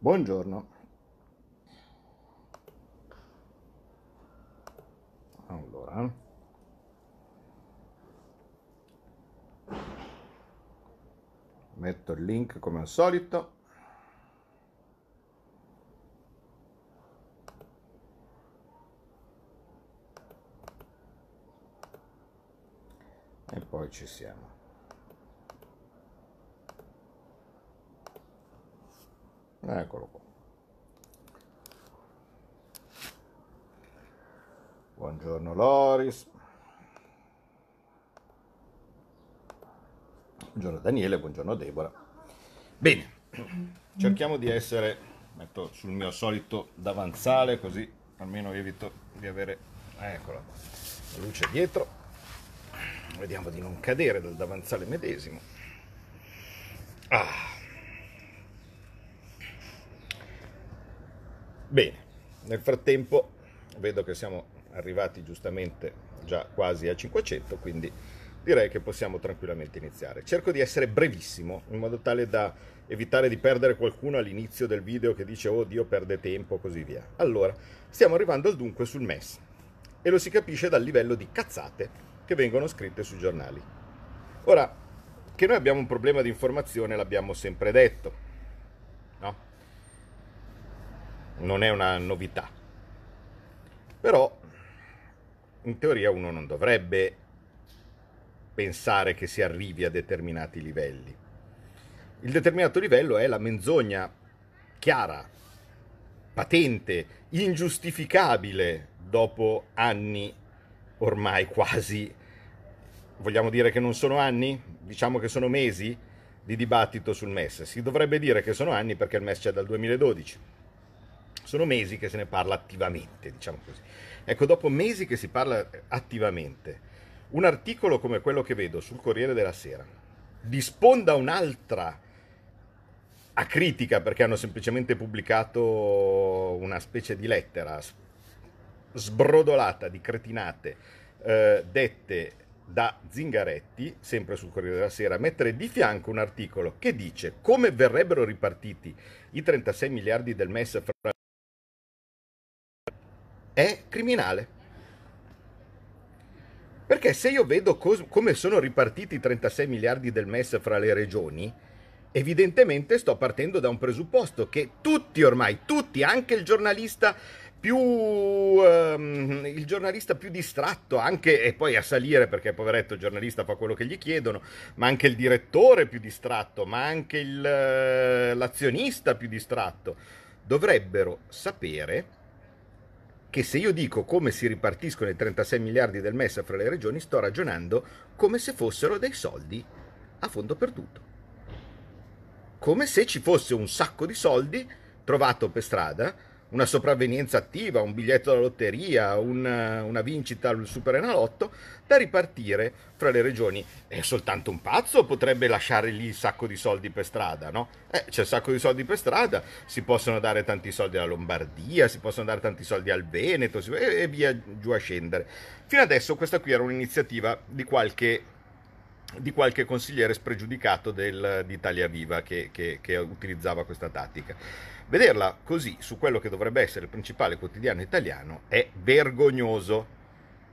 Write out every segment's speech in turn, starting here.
Buongiorno. Allora. Metto il link come al solito. E poi ci siamo. Eccolo qua. Buongiorno Loris. Buongiorno Daniele, buongiorno Deborah. Bene, cerchiamo di essere, metto sul mio solito davanzale così almeno evito di avere, eccola, la luce dietro. Vediamo di non cadere dal davanzale medesimo. Ah. Bene, nel frattempo vedo che siamo arrivati giustamente già quasi a 500, quindi direi che possiamo tranquillamente iniziare. Cerco di essere brevissimo, in modo tale da evitare di perdere qualcuno all'inizio del video che dice oh Dio perde tempo così via. Allora, stiamo arrivando al dunque sul MES e lo si capisce dal livello di cazzate che vengono scritte sui giornali. Ora, che noi abbiamo un problema di informazione l'abbiamo sempre detto, no? Non è una novità. Però in teoria uno non dovrebbe pensare che si arrivi a determinati livelli. Il determinato livello è la menzogna chiara, patente, ingiustificabile dopo anni ormai quasi, vogliamo dire che non sono anni? Diciamo che sono mesi di dibattito sul MES. Si dovrebbe dire che sono anni perché il MES c'è dal 2012 sono mesi che se ne parla attivamente, diciamo così. Ecco, dopo mesi che si parla attivamente, un articolo come quello che vedo sul Corriere della Sera disponda un'altra a critica perché hanno semplicemente pubblicato una specie di lettera sbrodolata di cretinate eh, dette da Zingaretti, sempre sul Corriere della Sera, mettere di fianco un articolo che dice come verrebbero ripartiti i 36 miliardi del MES fra è criminale. Perché se io vedo cos- come sono ripartiti i 36 miliardi del MES fra le regioni, evidentemente sto partendo da un presupposto che tutti ormai, tutti, anche il giornalista più um, il giornalista più distratto anche e poi a salire perché poveretto il giornalista fa quello che gli chiedono ma anche il direttore più distratto ma anche il, l'azionista più distratto dovrebbero sapere che se io dico come si ripartiscono i 36 miliardi del MES fra le regioni, sto ragionando come se fossero dei soldi a fondo perduto. Come se ci fosse un sacco di soldi trovato per strada una sopravvenienza attiva, un biglietto da lotteria, una, una vincita al Superenalotto da ripartire fra le regioni. È soltanto un pazzo potrebbe lasciare lì il sacco di soldi per strada, no? Eh, c'è il sacco di soldi per strada, si possono dare tanti soldi alla Lombardia, si possono dare tanti soldi al Veneto e, e via giù a scendere. Fino adesso questa qui era un'iniziativa di qualche di qualche consigliere spregiudicato del, di Italia Viva che, che, che utilizzava questa tattica. Vederla così su quello che dovrebbe essere il principale quotidiano italiano è vergognoso.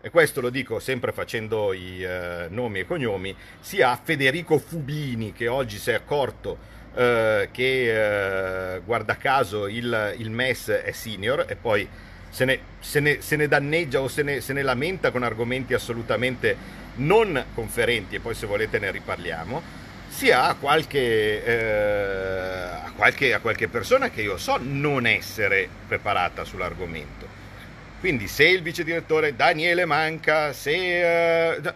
E questo lo dico sempre facendo i eh, nomi e cognomi, sia a Federico Fubini che oggi si è accorto eh, che eh, guarda caso il, il, MES è senior e poi se ne, se ne, se ne danneggia o se ne, se ne lamenta con argomenti assolutamente non conferenti e poi se volete ne riparliamo sia a qualche, eh, qualche, a qualche persona che io so non essere preparata sull'argomento. Quindi se il vice direttore Daniele manca, se eh,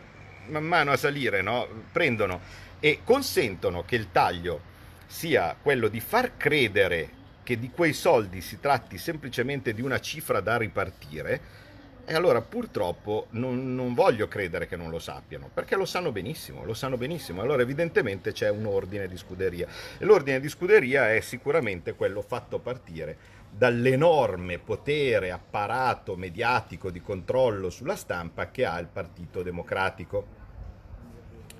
man mano a salire no, prendono e consentono che il taglio sia quello di far credere che di quei soldi si tratti semplicemente di una cifra da ripartire, e allora purtroppo non, non, voglio credere che non lo sappiano, perché lo sanno benissimo, lo sanno benissimo. Allora evidentemente c'è un ordine di scuderia. E l'ordine di scuderia è sicuramente quello fatto partire dall'enorme potere, apparato mediatico di controllo sulla stampa che ha il Partito Democratico.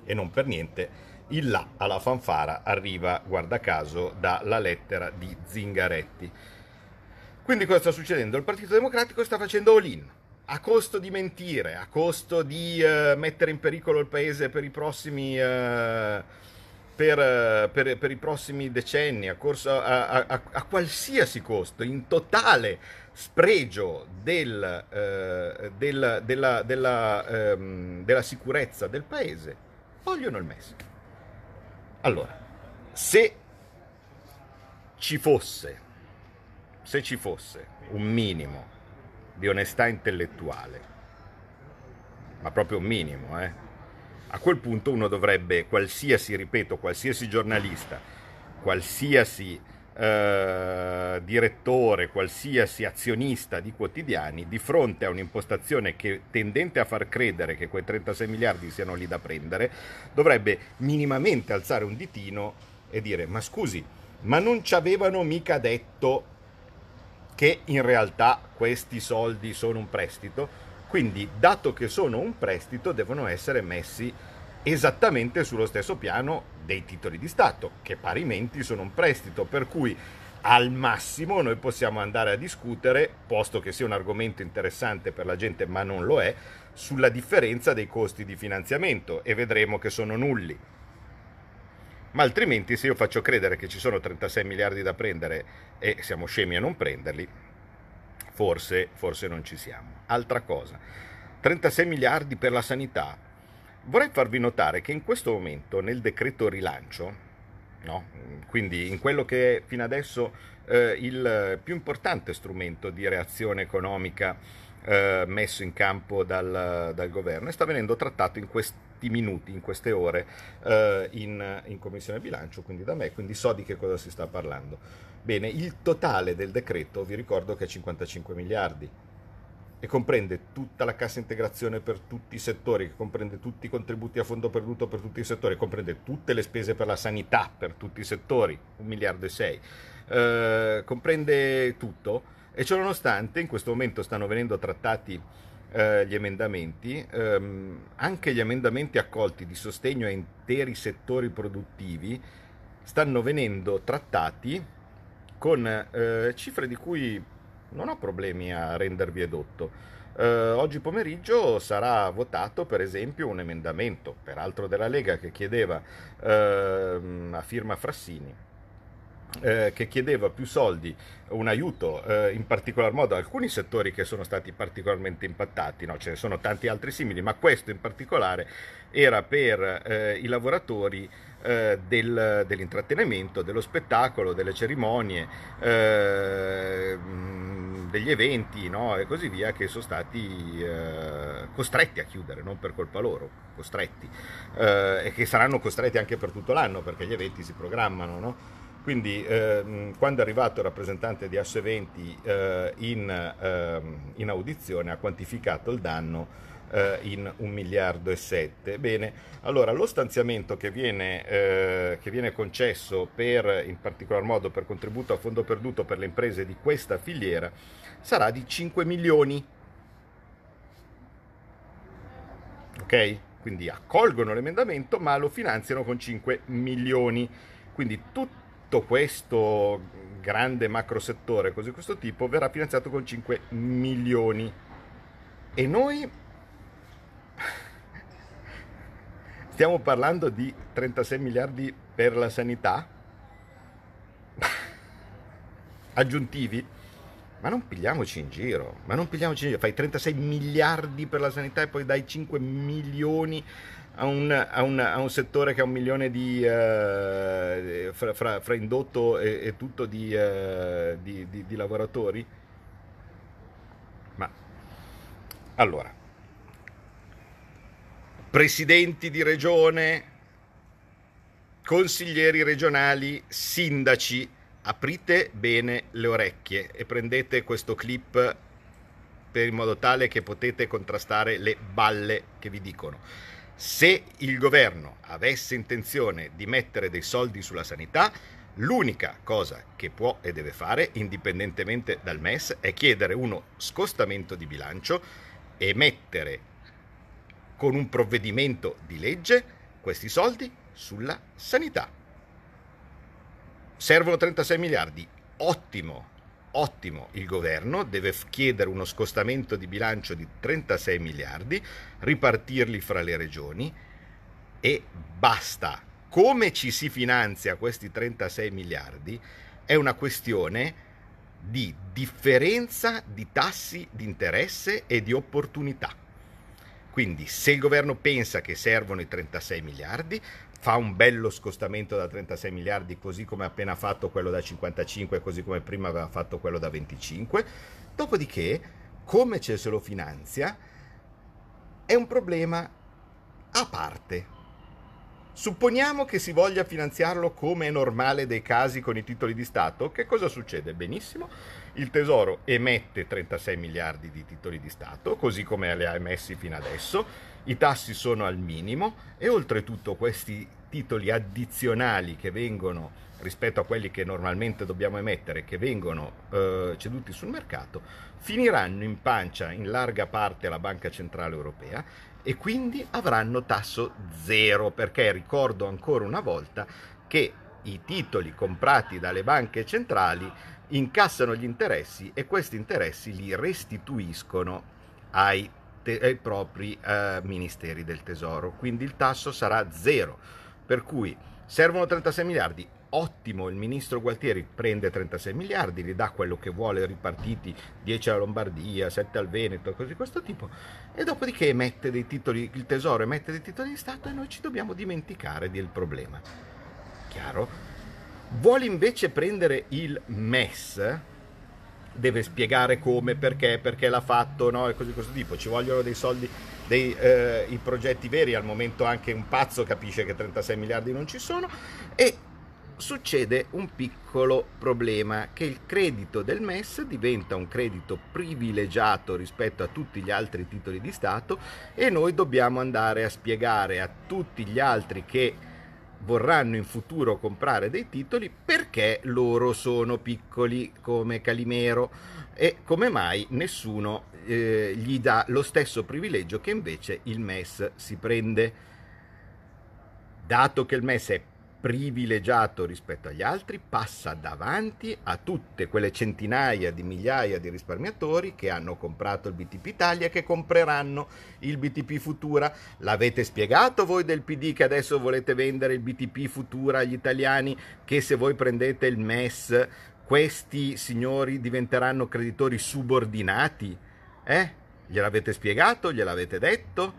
E non per niente il là alla fanfara arriva, guarda caso, dalla lettera di Zingaretti. Quindi cosa sta succedendo? Il Partito Democratico sta facendo all-in, a costo di mentire, a costo di uh, mettere in pericolo il paese per i prossimi... Uh, per, eh, per, per, i prossimi decenni, a, corso, a, a, a, qualsiasi costo, in totale spregio del, eh, del, della, della, ehm, della sicurezza del paese, vogliono il MES. Allora, se ci fosse, se ci fosse un minimo di onestà intellettuale, ma proprio un minimo, eh, a quel punto uno dovrebbe, qualsiasi, ripeto, qualsiasi giornalista, qualsiasi eh, direttore, qualsiasi azionista di quotidiani, di fronte a un'impostazione che tendente a far credere che quei 36 miliardi siano lì da prendere, dovrebbe minimamente alzare un ditino e dire ma scusi, ma non ci avevano mica detto che in realtà questi soldi sono un prestito? Quindi, dato che sono un prestito, devono essere messi esattamente sullo stesso piano dei titoli di Stato, che parimenti sono un prestito, per cui al massimo noi possiamo andare a discutere, posto che sia un argomento interessante per la gente, ma non lo è, sulla differenza dei costi di finanziamento e vedremo che sono nulli. Ma altrimenti se io faccio credere che ci sono 36 miliardi da prendere e siamo scemi a non prenderli, forse, forse non ci siamo. Altra cosa, 36 miliardi per la sanità. Vorrei farvi notare che in questo momento nel decreto rilancio, no? quindi in quello che è fino adesso eh, il più importante strumento di reazione economica eh, messo in campo dal, dal, governo e sta venendo trattato in questi minuti, in queste ore eh, in, in Commissione Bilancio, quindi da me, quindi so di che cosa si sta parlando. Bene, il totale del decreto vi ricordo che è 55 miliardi e comprende tutta la cassa integrazione per tutti i settori, comprende tutti i contributi a fondo perduto per tutti i settori, comprende tutte le spese per la sanità per tutti i settori, un miliardo e sei, eh, comprende tutto e ciononostante in questo momento stanno venendo trattati eh, gli emendamenti, ehm, anche gli emendamenti accolti di sostegno a interi settori produttivi stanno venendo trattati con eh, cifre di cui non ho problemi a rendervi edotto. Eh, oggi pomeriggio sarà votato per esempio un emendamento, peraltro della Lega, che chiedeva eh, a firma Frassini, eh, che chiedeva più soldi, un aiuto eh, in particolar modo a alcuni settori che sono stati particolarmente impattati, no? ce ne sono tanti altri simili, ma questo in particolare era per eh, i lavoratori eh, del, dell'intrattenimento, dello spettacolo, delle cerimonie, eh, degli eventi no? e così via che sono stati eh, costretti a chiudere, non per colpa loro, costretti, e che saranno costretti anche per tutto l'anno perché gli eventi si programmano. No? Quindi ehm, quando è arrivato il rappresentante di Asseventi eh, in, ehm, in audizione ha quantificato il danno eh, in un miliardo e sette. Bene, allora lo stanziamento che viene, eh, che viene concesso per, in particolar modo per contributo a fondo perduto per le imprese di questa filiera sarà di 5 milioni. Ok? Quindi accolgono l'emendamento ma lo finanziano con 5 milioni. Quindi tutto questo grande macro settore così questo tipo verrà finanziato con 5 milioni. E noi Stiamo parlando di 36 miliardi per la sanità. Aggiuntivi, ma non pigliamoci in giro, ma non pigliamoci in giro, fai 36 miliardi per la sanità e poi dai 5 milioni a un, a un, a un settore che ha un milione di, uh, fra, fra, fra, indotto e, e tutto di, uh, di, di, di lavoratori? Ma allora, presidenti di regione, consiglieri regionali, sindaci, aprite bene le orecchie e prendete questo clip per in modo tale che potete contrastare le balle che vi dicono. Se il governo avesse intenzione di mettere dei soldi sulla sanità, l'unica cosa che può e deve fare, indipendentemente dal MES, è chiedere uno scostamento di bilancio e mettere con un provvedimento di legge questi soldi sulla sanità. Servono 36 miliardi, ottimo, ottimo, il governo deve chiedere uno scostamento di bilancio di 36 miliardi, ripartirli fra le regioni e basta. Come ci si finanzia questi 36 miliardi è una questione di differenza di tassi di interesse e di opportunità. Quindi se il governo pensa che servono i 36 miliardi, fa un bello scostamento da 36 miliardi, così come ha appena fatto quello da 55, così come prima aveva fatto quello da 25. Dopodiché, come ce se lo finanzia, è un problema a parte. Supponiamo che si voglia finanziarlo come è normale dei casi con i titoli di Stato, che cosa succede? Benissimo, il Tesoro emette 36 miliardi di titoli di Stato, così come li ha emessi fino adesso, i tassi sono al minimo e oltretutto questi titoli addizionali che vengono rispetto a quelli che normalmente dobbiamo emettere, che vengono eh, ceduti sul mercato, finiranno in pancia in larga parte alla Banca Centrale Europea e quindi avranno tasso zero, perché ricordo ancora una volta che i titoli comprati dalle banche centrali incassano gli interessi e questi interessi li restituiscono ai, te- ai propri eh, ministeri del tesoro, quindi il tasso sarà zero. Per cui servono 36 miliardi, ottimo, il ministro Gualtieri prende 36 miliardi, li dà quello che vuole ripartiti, 10 alla Lombardia, 7 al Veneto, cose di questo tipo, e dopodiché emette dei titoli, il tesoro emette dei titoli di Stato e noi ci dobbiamo dimenticare del problema. Chiaro? Vuole invece prendere il MES, deve spiegare come, perché, perché l'ha fatto, no? E così questo tipo, ci vogliono dei soldi, dei eh, i progetti veri, al momento anche un pazzo capisce che 36 miliardi non ci sono e succede un piccolo problema, che il credito del MES diventa un credito privilegiato rispetto a tutti gli altri titoli di Stato e noi dobbiamo andare a spiegare a tutti gli altri che vorranno in futuro comprare dei titoli perché loro sono piccoli come Calimero e come mai nessuno eh, gli dà lo stesso privilegio che invece il MES si prende. Dato che il MES è privilegiato rispetto agli altri, passa davanti a tutte quelle centinaia di migliaia di risparmiatori che hanno comprato il BTP Italia e che compreranno il BTP Futura. L'avete spiegato voi del PD che adesso volete vendere il BTP Futura agli italiani che se voi prendete il MES questi signori diventeranno creditori subordinati? Eh? Gliel'avete spiegato? Gliel'avete detto?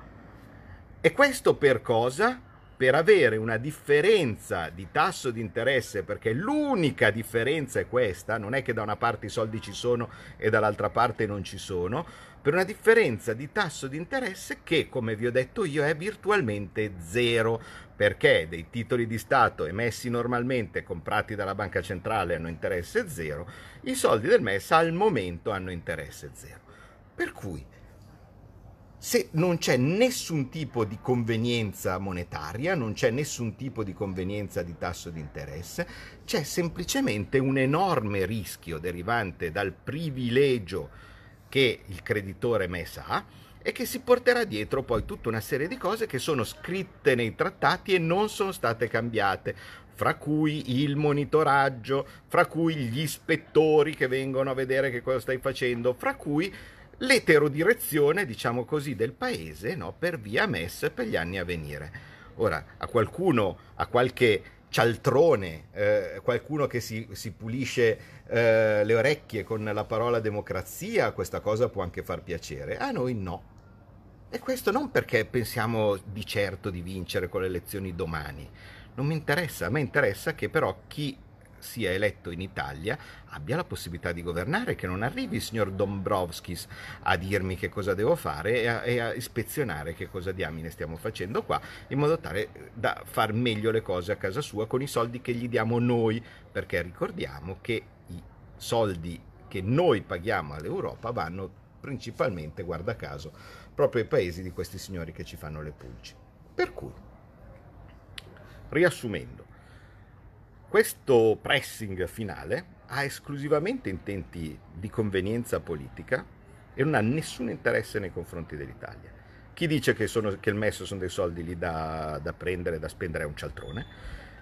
E questo per cosa? Per avere una differenza di tasso di interesse, perché l'unica differenza è questa, non è che da una parte i soldi ci sono e dall'altra parte non ci sono, per una differenza di tasso di interesse che, come vi ho detto io, è virtualmente zero, perché dei titoli di Stato emessi normalmente, comprati dalla banca centrale, hanno interesse zero, i soldi del MES al momento hanno interesse zero. Per cui se non c'è nessun tipo di convenienza monetaria, non c'è nessun tipo di convenienza di tasso di interesse, c'è semplicemente un enorme rischio derivante dal privilegio che il creditore MES ha e che si porterà dietro poi tutta una serie di cose che sono scritte nei trattati e non sono state cambiate, fra cui il monitoraggio, fra cui gli ispettori che vengono a vedere che cosa stai facendo, fra cui l'eterodirezione, diciamo così, del paese no, per via MES per gli anni a venire. Ora, a qualcuno, a qualche cialtrone, eh, qualcuno che si, si pulisce eh, le orecchie con la parola democrazia, questa cosa può anche far piacere, a noi no. E questo non perché pensiamo di certo di vincere con le elezioni domani, non mi interessa, a me interessa che però chi sia eletto in Italia abbia la possibilità di governare, che non arrivi il signor Dombrovskis a dirmi che cosa devo fare e a, e a ispezionare che cosa diamine stiamo facendo qua, in modo tale da far meglio le cose a casa sua con i soldi che gli diamo noi, perché ricordiamo che i soldi che noi paghiamo all'Europa vanno principalmente, guarda caso, proprio ai paesi di questi signori che ci fanno le pulci. Per cui, riassumendo, questo pressing finale ha esclusivamente intenti di convenienza politica e non ha nessun interesse nei confronti dell'Italia, Chi dice che, sono, che il MES sono dei soldi lì da, da prendere, da spendere è un cialtrone.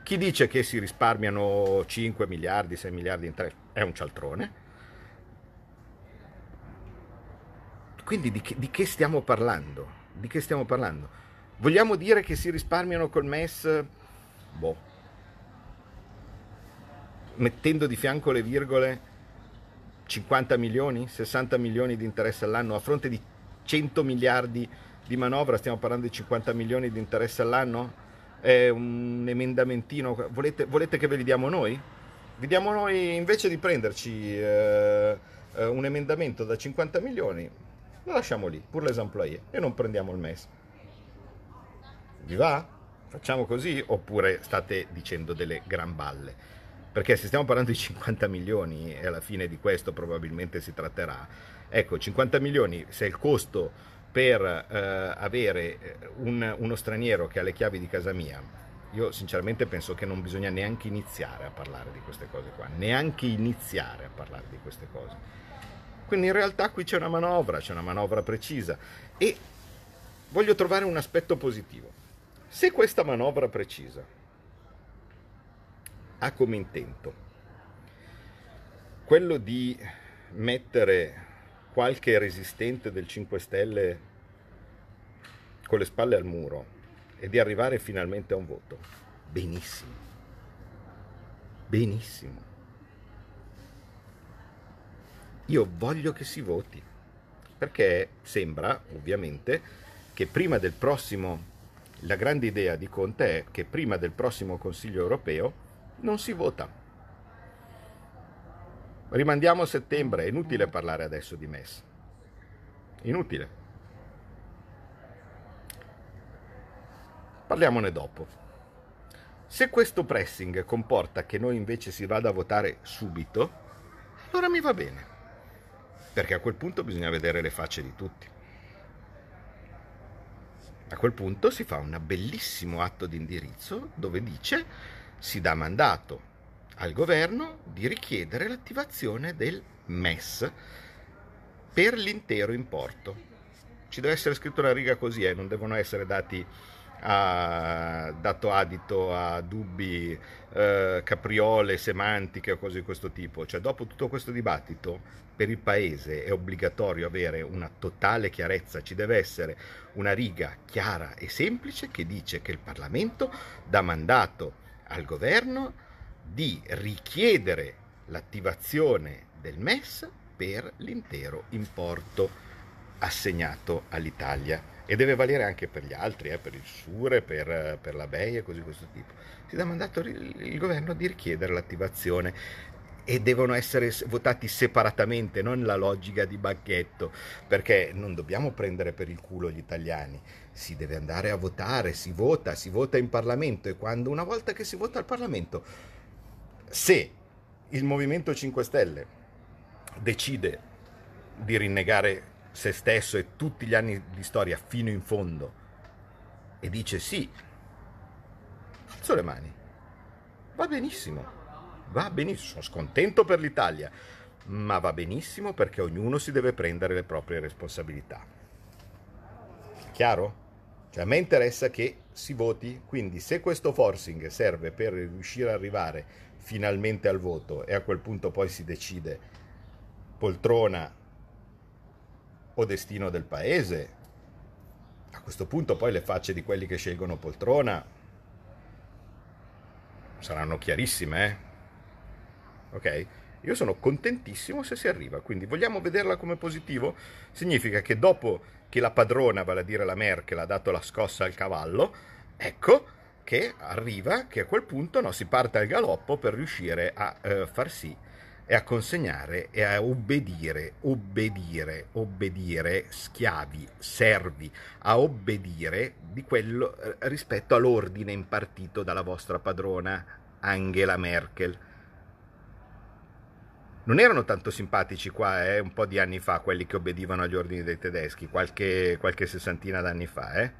Chi dice che si risparmiano 5 miliardi, 6 miliardi in tre è un cialtrone. Quindi di che, di che stiamo parlando? Di che stiamo parlando? Vogliamo dire che si risparmiano col MES? Boh. Mettendo di fianco le virgole 50 milioni, 60 milioni di interesse all'anno a fronte di 100 miliardi di manovra, stiamo parlando di 50 milioni di interesse all'anno? È un emendamentino, volete, volete che ve li diamo noi? Vi diamo noi invece di prenderci eh, eh un emendamento da 50 milioni, lo lasciamo lì, pur les employés, e non prendiamo il MES. Vi va? Facciamo così? Oppure state dicendo delle gran balle? Perché se stiamo parlando di 50 milioni e alla fine di questo probabilmente si tratterà, ecco, 50 milioni, se il costo per eh, avere eh, un, uno straniero che ha le chiavi di casa mia, io sinceramente penso che non bisogna neanche iniziare a parlare di queste cose qua, neanche iniziare a parlare di queste cose. Quindi in realtà qui c'è una manovra, c'è una manovra precisa e voglio trovare un aspetto positivo. Se questa manovra precisa ha come intento quello di mettere qualche resistente del 5 Stelle con le spalle al muro e di arrivare finalmente a un voto, benissimo, benissimo. Io voglio che si voti, perché sembra ovviamente che prima del prossimo, la grande idea di Conte è che prima del prossimo Consiglio europeo non si vota. Rimandiamo a settembre, è inutile parlare adesso di MES. Inutile. Parliamone dopo. Se questo pressing comporta che noi invece si vada a votare subito, allora mi va bene perché a quel punto bisogna vedere le facce di tutti. A quel punto si fa un bellissimo atto di indirizzo dove dice si dà mandato al governo di richiedere l'attivazione del MES per l'intero importo. Ci deve essere scritto una riga così, eh, non devono essere dati ha dato adito a dubbi, eh, capriole, semantiche o cose di questo tipo. Cioè, dopo tutto questo dibattito, per il Paese è obbligatorio avere una totale chiarezza, ci deve essere una riga chiara e semplice che dice che il Parlamento dà mandato al governo di richiedere l'attivazione del MES per l'intero importo assegnato all'Italia e deve valere anche per gli altri, eh, per il Sure, per, per la BEI e così di questo tipo. Si dà mandato il, governo di richiedere l'attivazione e devono essere votati separatamente, non la logica di banchetto, perché non dobbiamo prendere per il culo gli italiani, si deve andare a votare, si vota, si vota in Parlamento e quando una volta che si vota al Parlamento, se il Movimento 5 Stelle decide di rinnegare se stesso e tutti gli anni di storia fino in fondo e dice sì, alzo le mani, va benissimo, va benissimo, sono scontento per l'Italia, ma va benissimo perché ognuno si deve prendere le proprie responsabilità. Chiaro? Cioè a me interessa che si voti, quindi se questo forcing serve per riuscire ad arrivare finalmente al voto e a quel punto poi si decide poltrona o destino del paese. A questo punto poi le facce di quelli che scelgono poltrona saranno chiarissime, eh? Ok? Io sono contentissimo se si arriva, quindi vogliamo vederla come positivo? Significa che dopo che la padrona, vale a dire la Merkel, ha dato la scossa al cavallo, ecco che arriva, che a quel punto no, si parte al galoppo per riuscire a eh, far sì e a consegnare e a obbedire, obbedire, obbedire, schiavi, servi, a obbedire di quello eh, rispetto all'ordine impartito dalla vostra padrona Angela Merkel. Non erano tanto simpatici qua, eh, un po' di anni fa, quelli che obbedivano agli ordini dei tedeschi, qualche, qualche sessantina d'anni fa, eh?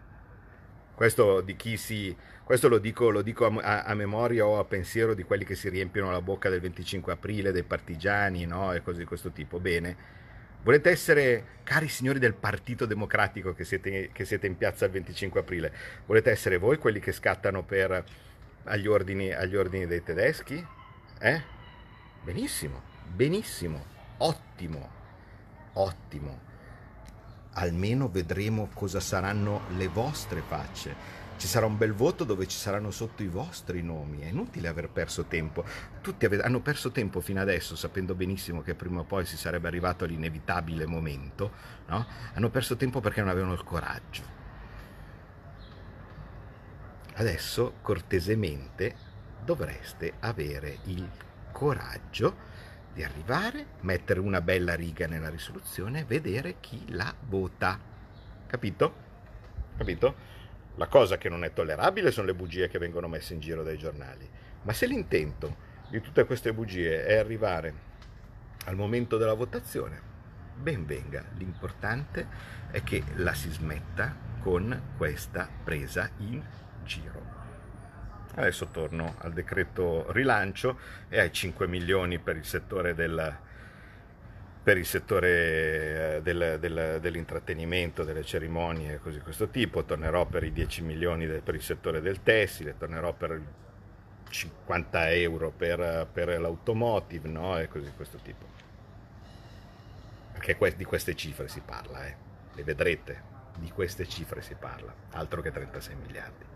Questo si questo lo dico, lo dico a, a, memoria o a pensiero di quelli che si riempiono la bocca del 25 aprile, dei partigiani no? e cose di questo tipo. Bene, Volete essere, cari signori del Partito Democratico che siete, che siete in piazza il 25 aprile, volete essere voi quelli che scattano per, agli, ordini, agli ordini dei tedeschi? Eh? Benissimo, benissimo, ottimo, ottimo. Almeno vedremo cosa saranno le vostre facce ci sarà un bel voto dove ci saranno sotto i vostri nomi. È inutile aver perso tempo. Tutti ave- hanno perso tempo fino adesso, sapendo benissimo che prima o poi si sarebbe arrivato all'inevitabile momento. No? Hanno perso tempo perché non avevano il coraggio. Adesso, cortesemente, dovreste avere il coraggio di arrivare, mettere una bella riga nella risoluzione e vedere chi la vota. Capito? Capito? La cosa che non è tollerabile sono le bugie che vengono messe in giro dai giornali. Ma se l'intento di tutte queste bugie è arrivare al momento della votazione, ben venga. L'importante è che la si smetta con questa presa in giro. Adesso torno al decreto rilancio e ai 5 milioni per il settore del, per il settore eh, del, del, dell'intrattenimento, delle cerimonie e così di questo tipo, tornerò per i 10 milioni del, per il settore del tessile, tornerò per 50 euro per, per l'automotive no? e così di questo tipo. Perché di queste cifre si parla, eh. le vedrete, di queste cifre si parla, altro che 36 miliardi.